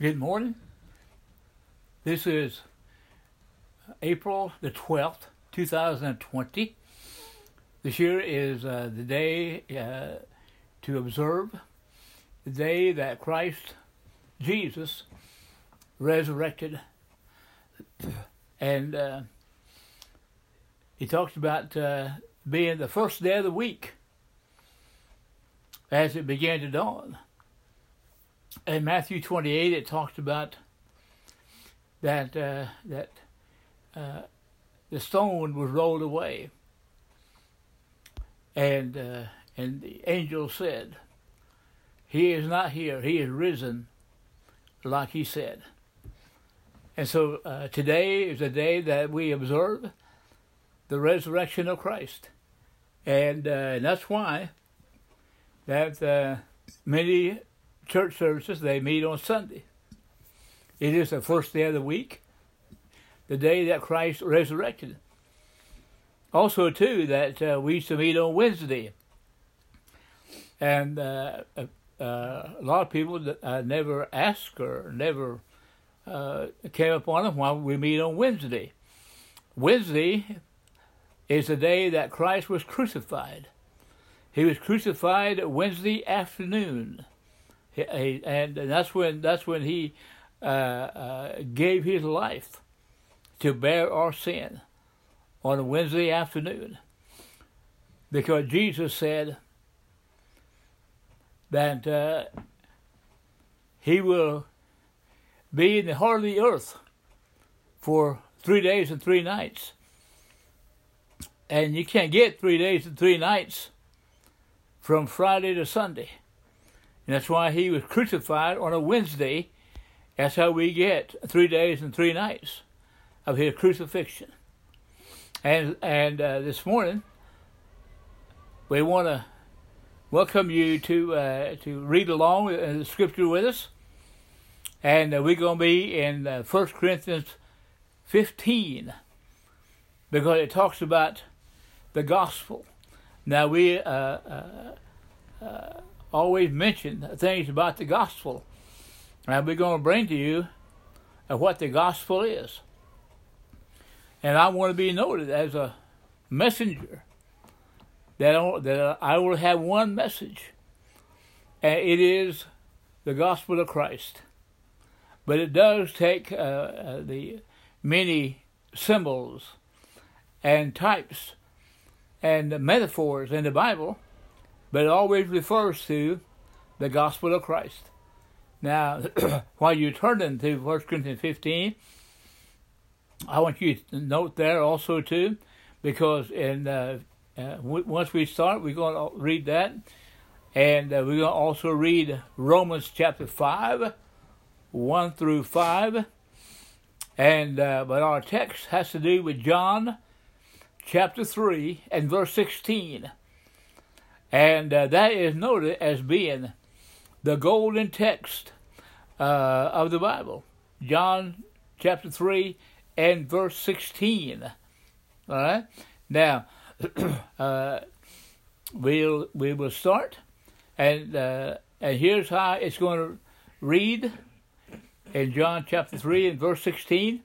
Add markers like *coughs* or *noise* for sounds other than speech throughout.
Good morning. This is April the 12th, 2020. This year is uh, the day uh, to observe the day that Christ Jesus resurrected. And uh, he talks about uh, being the first day of the week as it began to dawn in Matthew 28, it talks about that uh, that uh, the stone was rolled away, and uh, and the angel said, "He is not here; he is risen, like he said." And so uh, today is a day that we observe the resurrection of Christ, and, uh, and that's why that uh, many church services, they meet on Sunday. It is the first day of the week, the day that Christ resurrected. Also, too, that uh, we used to meet on Wednesday. And uh, uh, a lot of people uh, never asked or never uh, came upon them why we meet on Wednesday. Wednesday is the day that Christ was crucified. He was crucified Wednesday afternoon and that's when that's when he uh, uh, gave his life to bear our sin on a Wednesday afternoon, because Jesus said that uh, he will be in the heart of the earth for three days and three nights. And you can't get three days and three nights from Friday to Sunday. And that's why he was crucified on a Wednesday. That's how we get three days and three nights of his crucifixion. And and uh, this morning, we want to welcome you to uh, to read along in the scripture with us. And uh, we're going to be in uh, 1 Corinthians 15 because it talks about the gospel. Now, we uh, uh, uh always mention things about the gospel. And we're going to bring to you what the gospel is. And I want to be noted as a messenger that I, that I will have one message, and it is the gospel of Christ. But it does take uh, uh, the many symbols and types and metaphors in the Bible but it always refers to the gospel of Christ. Now, *clears throat* while you turn into 1 Corinthians 15, I want you to note there also too, because in uh, uh, w- once we start, we're going to read that, and uh, we're going to also read Romans chapter 5, 1 through 5, and uh, but our text has to do with John chapter 3 and verse 16. And uh, that is noted as being the golden text uh, of the Bible. John chapter 3 and verse 16. All right? Now, *clears throat* uh, we'll, we will start, and, uh, and here's how it's going to read in John chapter 3 and verse 16.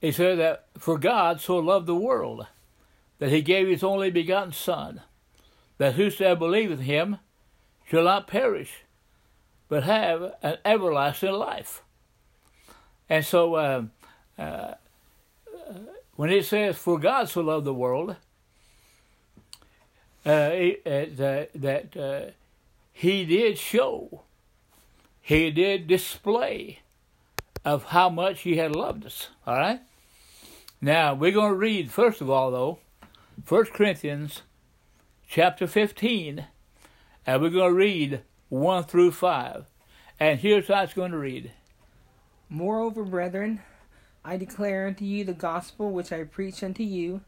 It says that, For God so loved the world that he gave his only begotten Son, that whosoever believeth him shall not perish, but have an everlasting life. And so, uh, uh, when it says, "For God so loved the world," uh, it, that, that uh, He did show, He did display of how much He had loved us. All right. Now we're going to read first of all, though, 1 Corinthians chapter 15, and we're going to read 1 through 5. And here's how it's going to read. Moreover, brethren, I declare unto you the gospel which I preach unto you,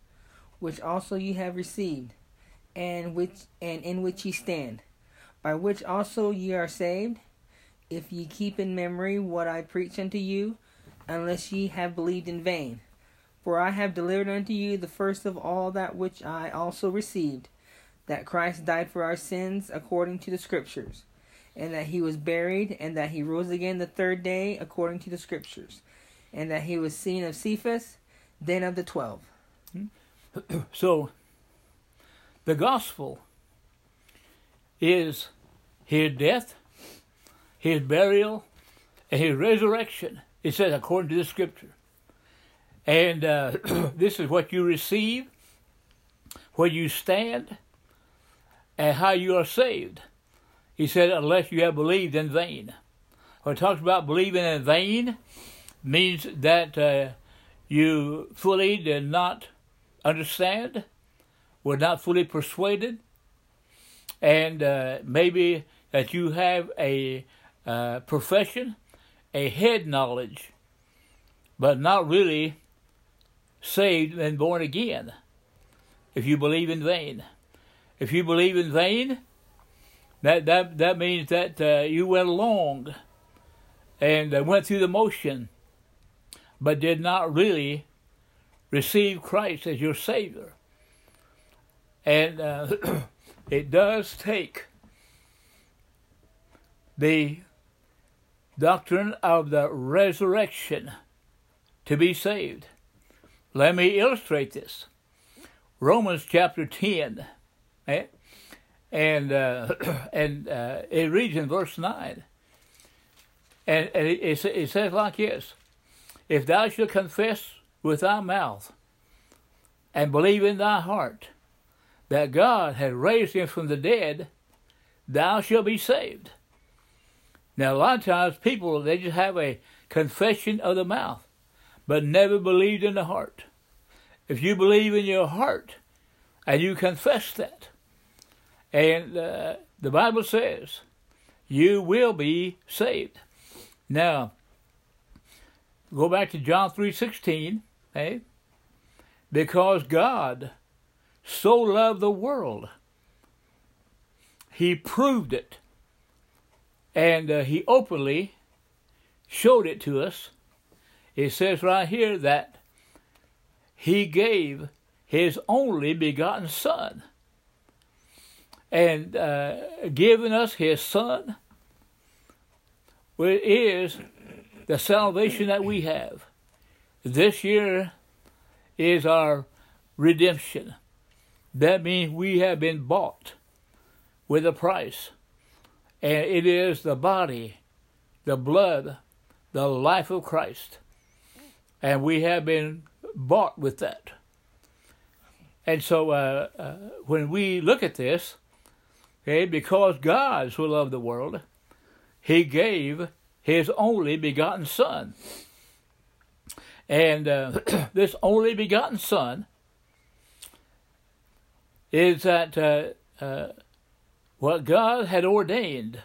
which also ye have received, and which and in which ye stand, by which also ye are saved, if ye keep in memory what I preach unto you, unless ye have believed in vain. For I have delivered unto you the first of all that which I also received, that Christ died for our sins according to the Scriptures, and that he was buried, and that he rose again the third day according to the scriptures, and that he was seen of Cephas, then of the twelve. Hmm? *clears throat* So, the gospel is his death, his burial, and his resurrection. It says according to the scripture. And uh, *clears throat* this is what you receive, where you stand, and how you are saved. He said, unless you have believed in vain. When it talks about believing in vain, means that uh, you fully did not understand, were not fully persuaded, and uh, maybe that you have a uh, profession, a head knowledge, but not really saved and born again. If you believe in vain, if you believe in vain, that that that means that uh, you went along and uh, went through the motion, but did not really receive Christ as your Savior. And uh, *clears throat* it does take the doctrine of the resurrection to be saved. Let me illustrate this. Romans chapter 10, eh? and uh, *clears throat* and uh, it reads in verse 9, and, and it, it, says like this If thou shalt confess with thy mouth and believe in thy heart that God had raised him from the dead, thou shalt be saved. Now, a lot of times people, they just have a confession of the mouth, but never believed in the heart. If you believe in your heart and you confess that, and uh, the Bible says, you will be saved. Now, go back to John 3.16, eh? Because God so loved the world, he proved it and uh, he openly showed it to us. It says right here that he gave his only begotten Son. And uh, giving us his Son is the salvation that we have. This year is our redemption. That means we have been bought with a price. And it is the body, the blood, the life of Christ. And we have been bought with that. And so uh, uh, when we look at this, okay, because God so loved the world, he gave his only begotten Son. And uh, *clears throat* this only begotten Son is that uh, uh, what God had ordained.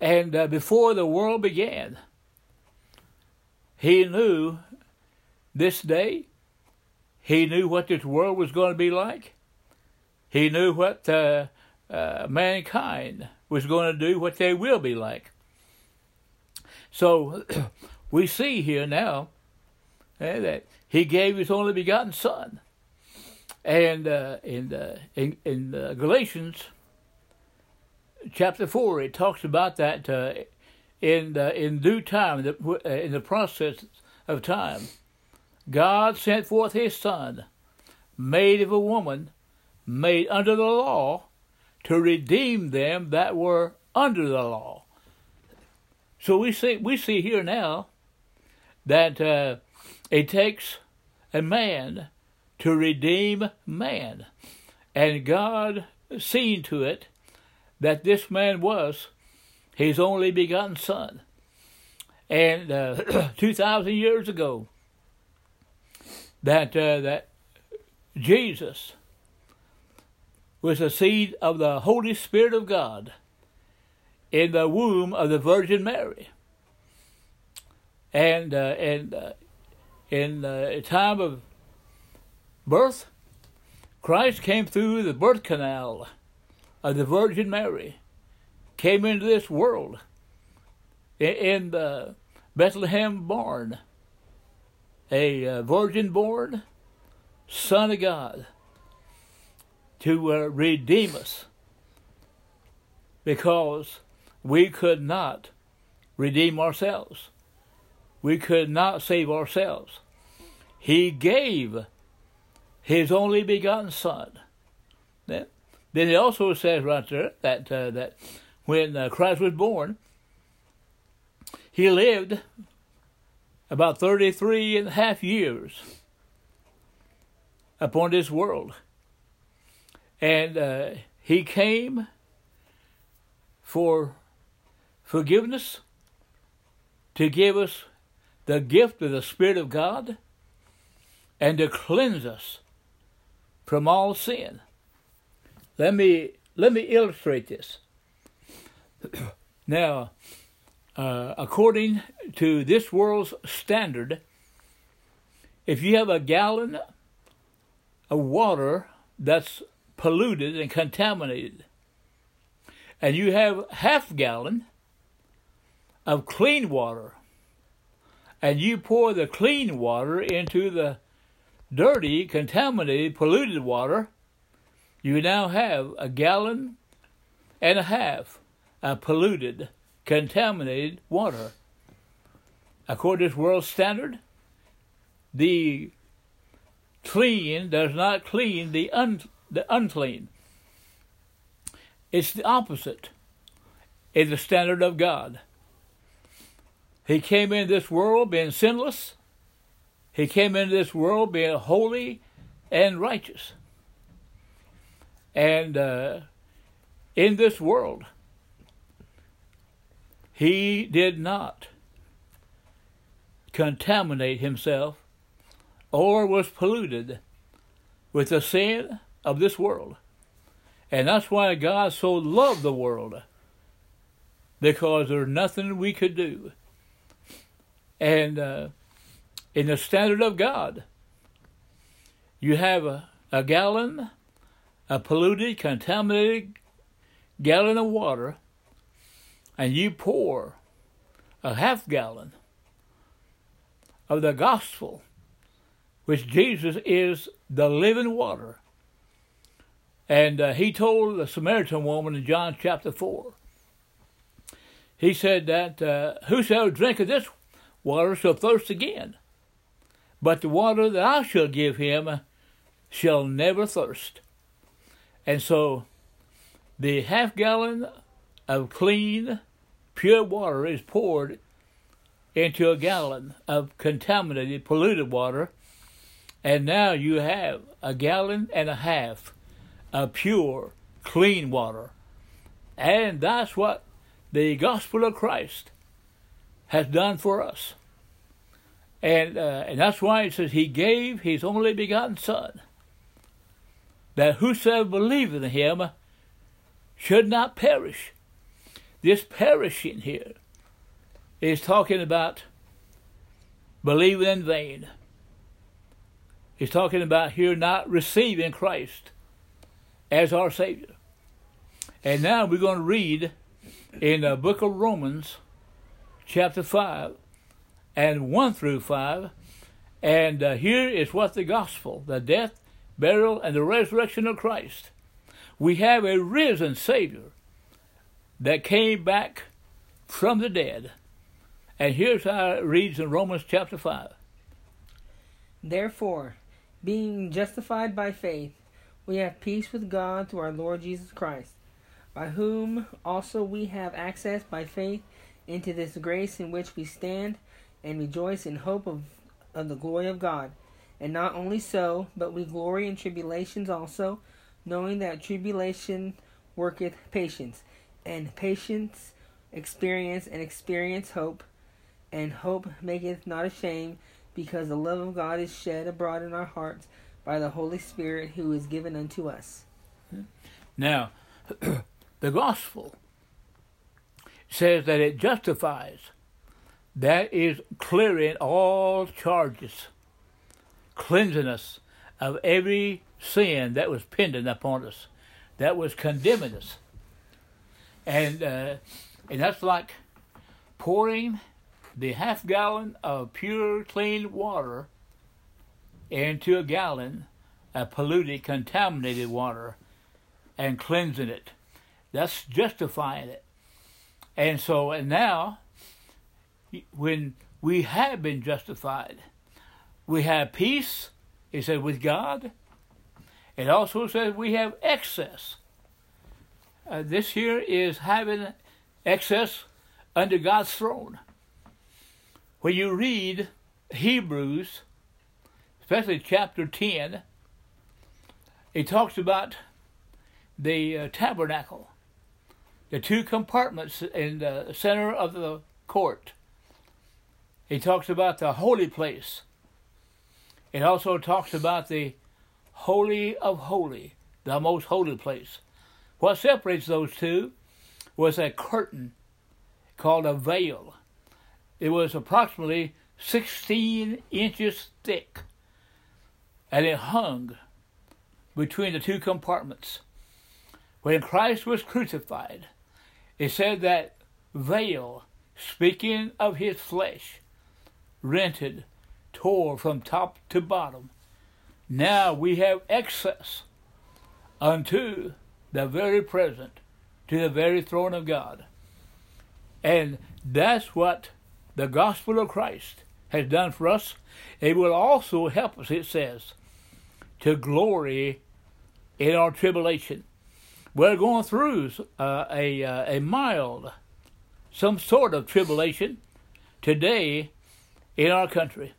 And uh, before the world began, He knew this day, He knew what this world was going to be like, He knew what uh, uh, mankind was going to do, what they will be like. So *clears throat* we see here now eh, that He gave His only begotten Son. And uh, in uh, in, in uh, Galatians chapter four, it talks about that in in due time, uh, in the process of time, God sent forth His Son, made of a woman, made under the law, to redeem them that were under the law. So we see we see here now that uh, it takes a man to redeem man. And God seen to it that this man was his only begotten son. And uh, *clears throat* 2,000 years ago, that, uh, that Jesus was the seed of the Holy Spirit of God in the womb of the Virgin Mary. And, uh, and uh, in the time of birth, Christ came through the birth canal of the Virgin Mary, came into this world in the Bethlehem born, a uh, virgin born Son of God to uh, redeem us. because we could not redeem ourselves. We could not save ourselves. He gave his only begotten Son. Then, it also says right there that uh, that when uh, Christ was born, he lived about 33 and a half years upon this world. And uh, he came for forgiveness, to give us the gift of the Spirit of God, and to cleanse us from all sin. Let me let me illustrate this. *coughs* now, uh, according to this world's standard, if you have a gallon of water that's polluted and contaminated, and you have half gallon of clean water, and you pour the clean water into the dirty, contaminated, polluted water, you now have a gallon and a half of polluted, contaminated water. According to this world standard, the clean does not clean the, un, the unclean. It's the opposite in the standard of God. He came into this world being sinless. He came into this world being holy and righteous. And uh, in this world, he did not contaminate himself or was polluted with the sin of this world. And that's why God so loved the world, because there's nothing we could do. And uh, in the standard of God, you have a, a gallon, a polluted, contaminated gallon of water, and you pour a half gallon of the gospel, which Jesus is the living water. And uh, he told the Samaritan woman in John chapter 4, he said that uh, whosoever drinketh this water shall thirst again, but the water that I shall give him shall never thirst. And so the half gallon of clean, pure water is poured into a gallon of contaminated, polluted water, and now you have a gallon and a half of pure, clean water. And that's what the gospel of Christ has done for us. And, uh, and that's why it says he gave his only begotten Son, that whosoever believeth in him should not perish. This perishing here is talking about believing in vain. He's talking about here not receiving Christ as our Savior. And now we're going to read in the book of Romans, chapter 5, and 1 through 5. And uh, here is what the gospel, the death, burial, and the resurrection of Christ. We have a risen Savior that came back from the dead. And here's how it reads in Romans chapter 5. Therefore, being justified by faith, we have peace with God through our Lord Jesus Christ, by whom also we have access by faith into this grace in which we stand and rejoice in hope of, of the glory of God. And not only so, but we glory in tribulations also, knowing that tribulation worketh patience, and patience experience, and experience hope, and hope maketh not ashamed, because the love of God is shed abroad in our hearts by the Holy Spirit who is given unto us. Now, *clears throat* the gospel says that it justifies. That is clearing all charges, cleansing us of every sin that was pending upon us, that was condemning us. And uh, and that's like pouring the half gallon of pure, clean water into a gallon of polluted, contaminated water and cleansing it. That's justifying it. And so, and now, when we have been justified, we have peace, it said, with God. It also says we have excess. Uh, this here is having excess under God's throne. When you read Hebrews, especially chapter 10, it talks about the uh, tabernacle, the two compartments in the center of the court. It talks about the holy place. It also talks about the holy of holy, the most holy place. What separates those two was a curtain called a veil. It was approximately 16 inches thick, and it hung between the two compartments. When Christ was crucified, it said that veil, speaking of his flesh, rented, tore from top to bottom. Now we have access unto the very present, to the very throne of God. And that's what the gospel of Christ has done for us. It will also help us, it says, to glory in our tribulation. We're going through uh, a, uh, a mild, some sort of tribulation today in our country.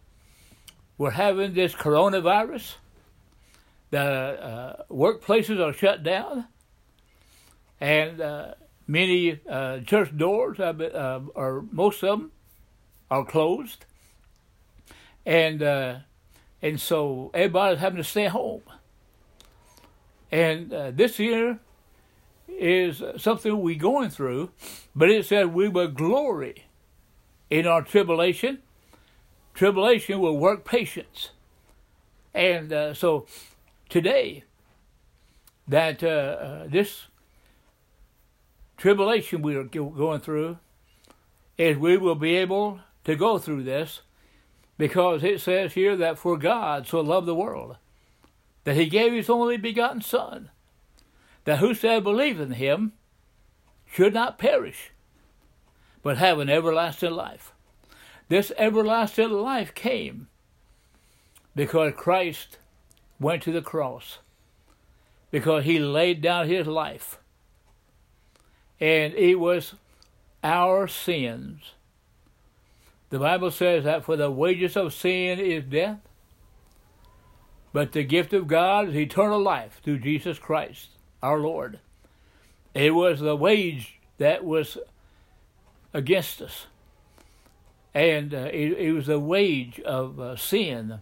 We're having this coronavirus. The uh, workplaces are shut down, and uh, many uh, church doors, have been, uh, or most of them, are closed, and and so everybody's having to stay home. And this year is something we're going through, but it said we will glory in our tribulation. Tribulation will work patience. And uh, so today, that uh, uh, this tribulation we are going through is we will be able to go through this because it says here that for God so loved the world that he gave his only begotten Son that whosoever believeth in him should not perish, but have an everlasting life. This everlasting life came because Christ went to the cross, because he laid down his life, and it was our sins. The Bible says that for the wages of sin is death, but the gift of God is eternal life through Jesus Christ our Lord. It was the wage that was against us. And uh, it, it, was the wage of uh, sin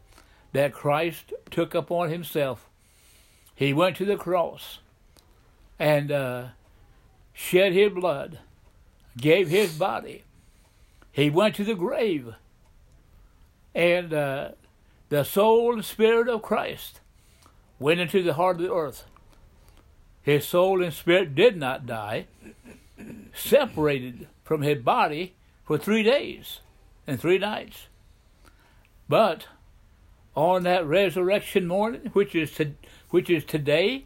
that Christ took upon himself. He went to the cross and uh, shed his blood, gave his body. He went to the grave. And uh, the soul and spirit of Christ went into the heart of the earth his soul and spirit did not die, separated from his body for three days and three nights. But on that resurrection morning, which is to, which is today,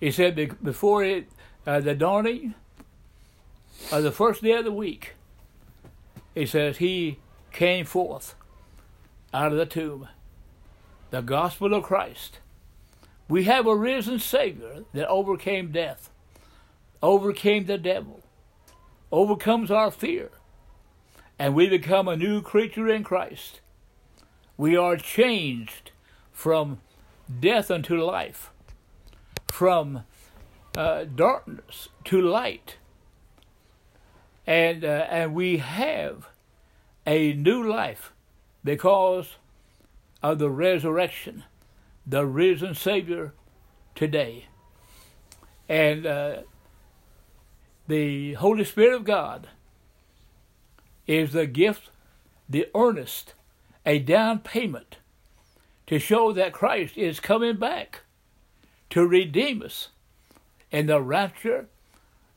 he said before it, uh, the dawning of the first day of the week, he says he came forth out of the tomb, the gospel of Christ we have a risen Savior that overcame death, overcame the devil, overcomes our fear, and we become a new creature in Christ. We are changed from death unto life, from uh, darkness to light, and uh, and we have a new life because of the resurrection the risen Savior today. And uh, the Holy Spirit of God is the gift, the earnest, a down payment to show that Christ is coming back to redeem us in the rapture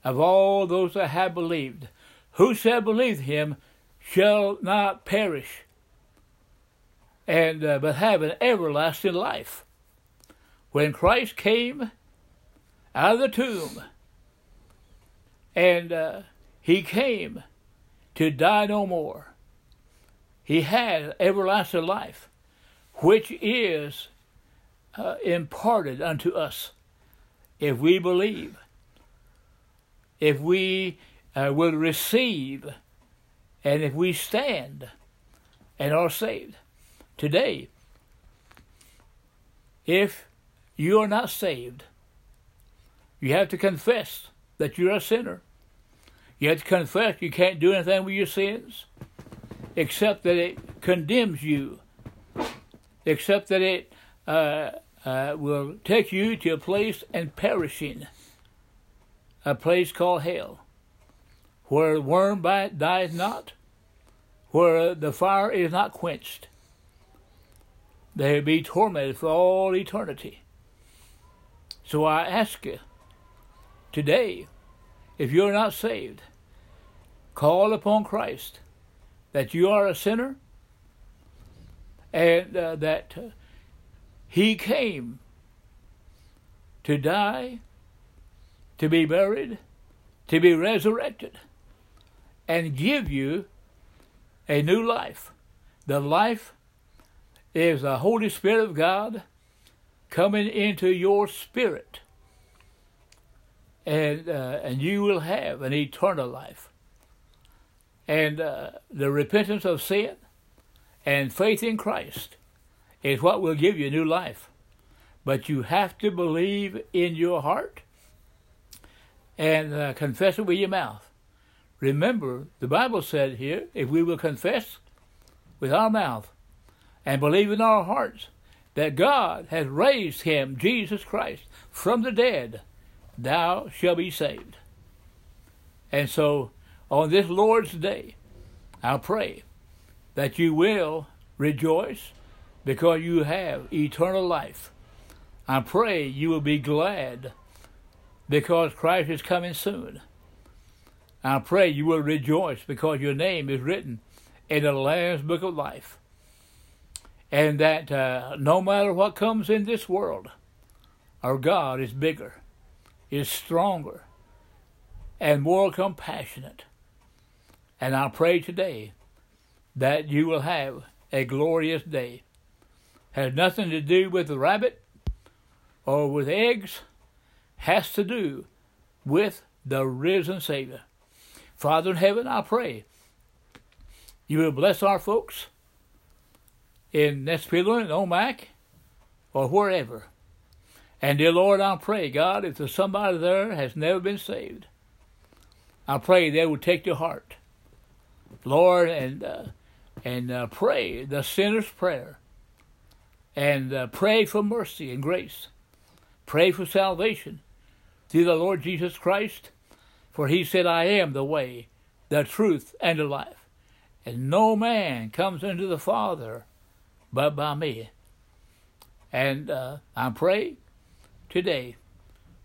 of all those that have believed. Who shall believe him shall not perish, and uh, but have an everlasting life. When Christ came out of the tomb, And uh, he came to die no more. He had everlasting life, which is uh, imparted unto us if we believe, if we uh, will receive, and if we stand and are saved. Today, if you are not saved, you have to confess that you're a sinner. You have to confess you can't do anything with your sins except that it condemns you, except that it uh, uh, will take you to a place and perishing, a place called hell, where the worm bite dies not, where the fire is not quenched. They will be tormented for all eternity. So I ask you today, if you're not saved, call upon Christ that you are a sinner and uh, that He came to die, to be buried, to be resurrected, and give you a new life. The life is the Holy Spirit of God coming into your spirit, and uh, and you will have an eternal life. And uh, the repentance of sin and faith in Christ is what will give you new life. But you have to believe in your heart and uh, confess it with your mouth. Remember, the Bible said here, if we will confess with our mouth and believe in our hearts that God has raised him, Jesus Christ, from the dead, thou shalt be saved. And so, on this Lord's Day, I pray that you will rejoice because you have eternal life. I pray you will be glad because Christ is coming soon. I pray you will rejoice because your name is written in the Lamb's Book of Life. And that uh, no matter what comes in this world, our God is bigger, is stronger, and more compassionate. And I pray today that you will have a glorious day. Has nothing to do with the rabbit or with eggs, has to do with the risen Savior. Father in heaven, I pray you will bless our folks in Nespelem and Omak or wherever. And dear Lord, I pray, God, if there's somebody there has never been saved, I pray they will take to heart, Lord, and uh, and uh, pray the sinner's prayer, and uh, pray for mercy and grace, pray for salvation through the Lord Jesus Christ, for He said, "I am the way, the truth, and the life, and no man comes unto the Father but by me." And uh, I pray today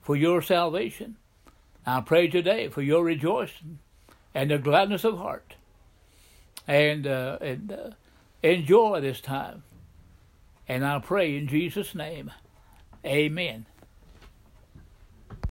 for your salvation. I pray today for your rejoicing and the gladness of heart. And, uh, and uh, enjoy this time. And I pray in Jesus' name, amen.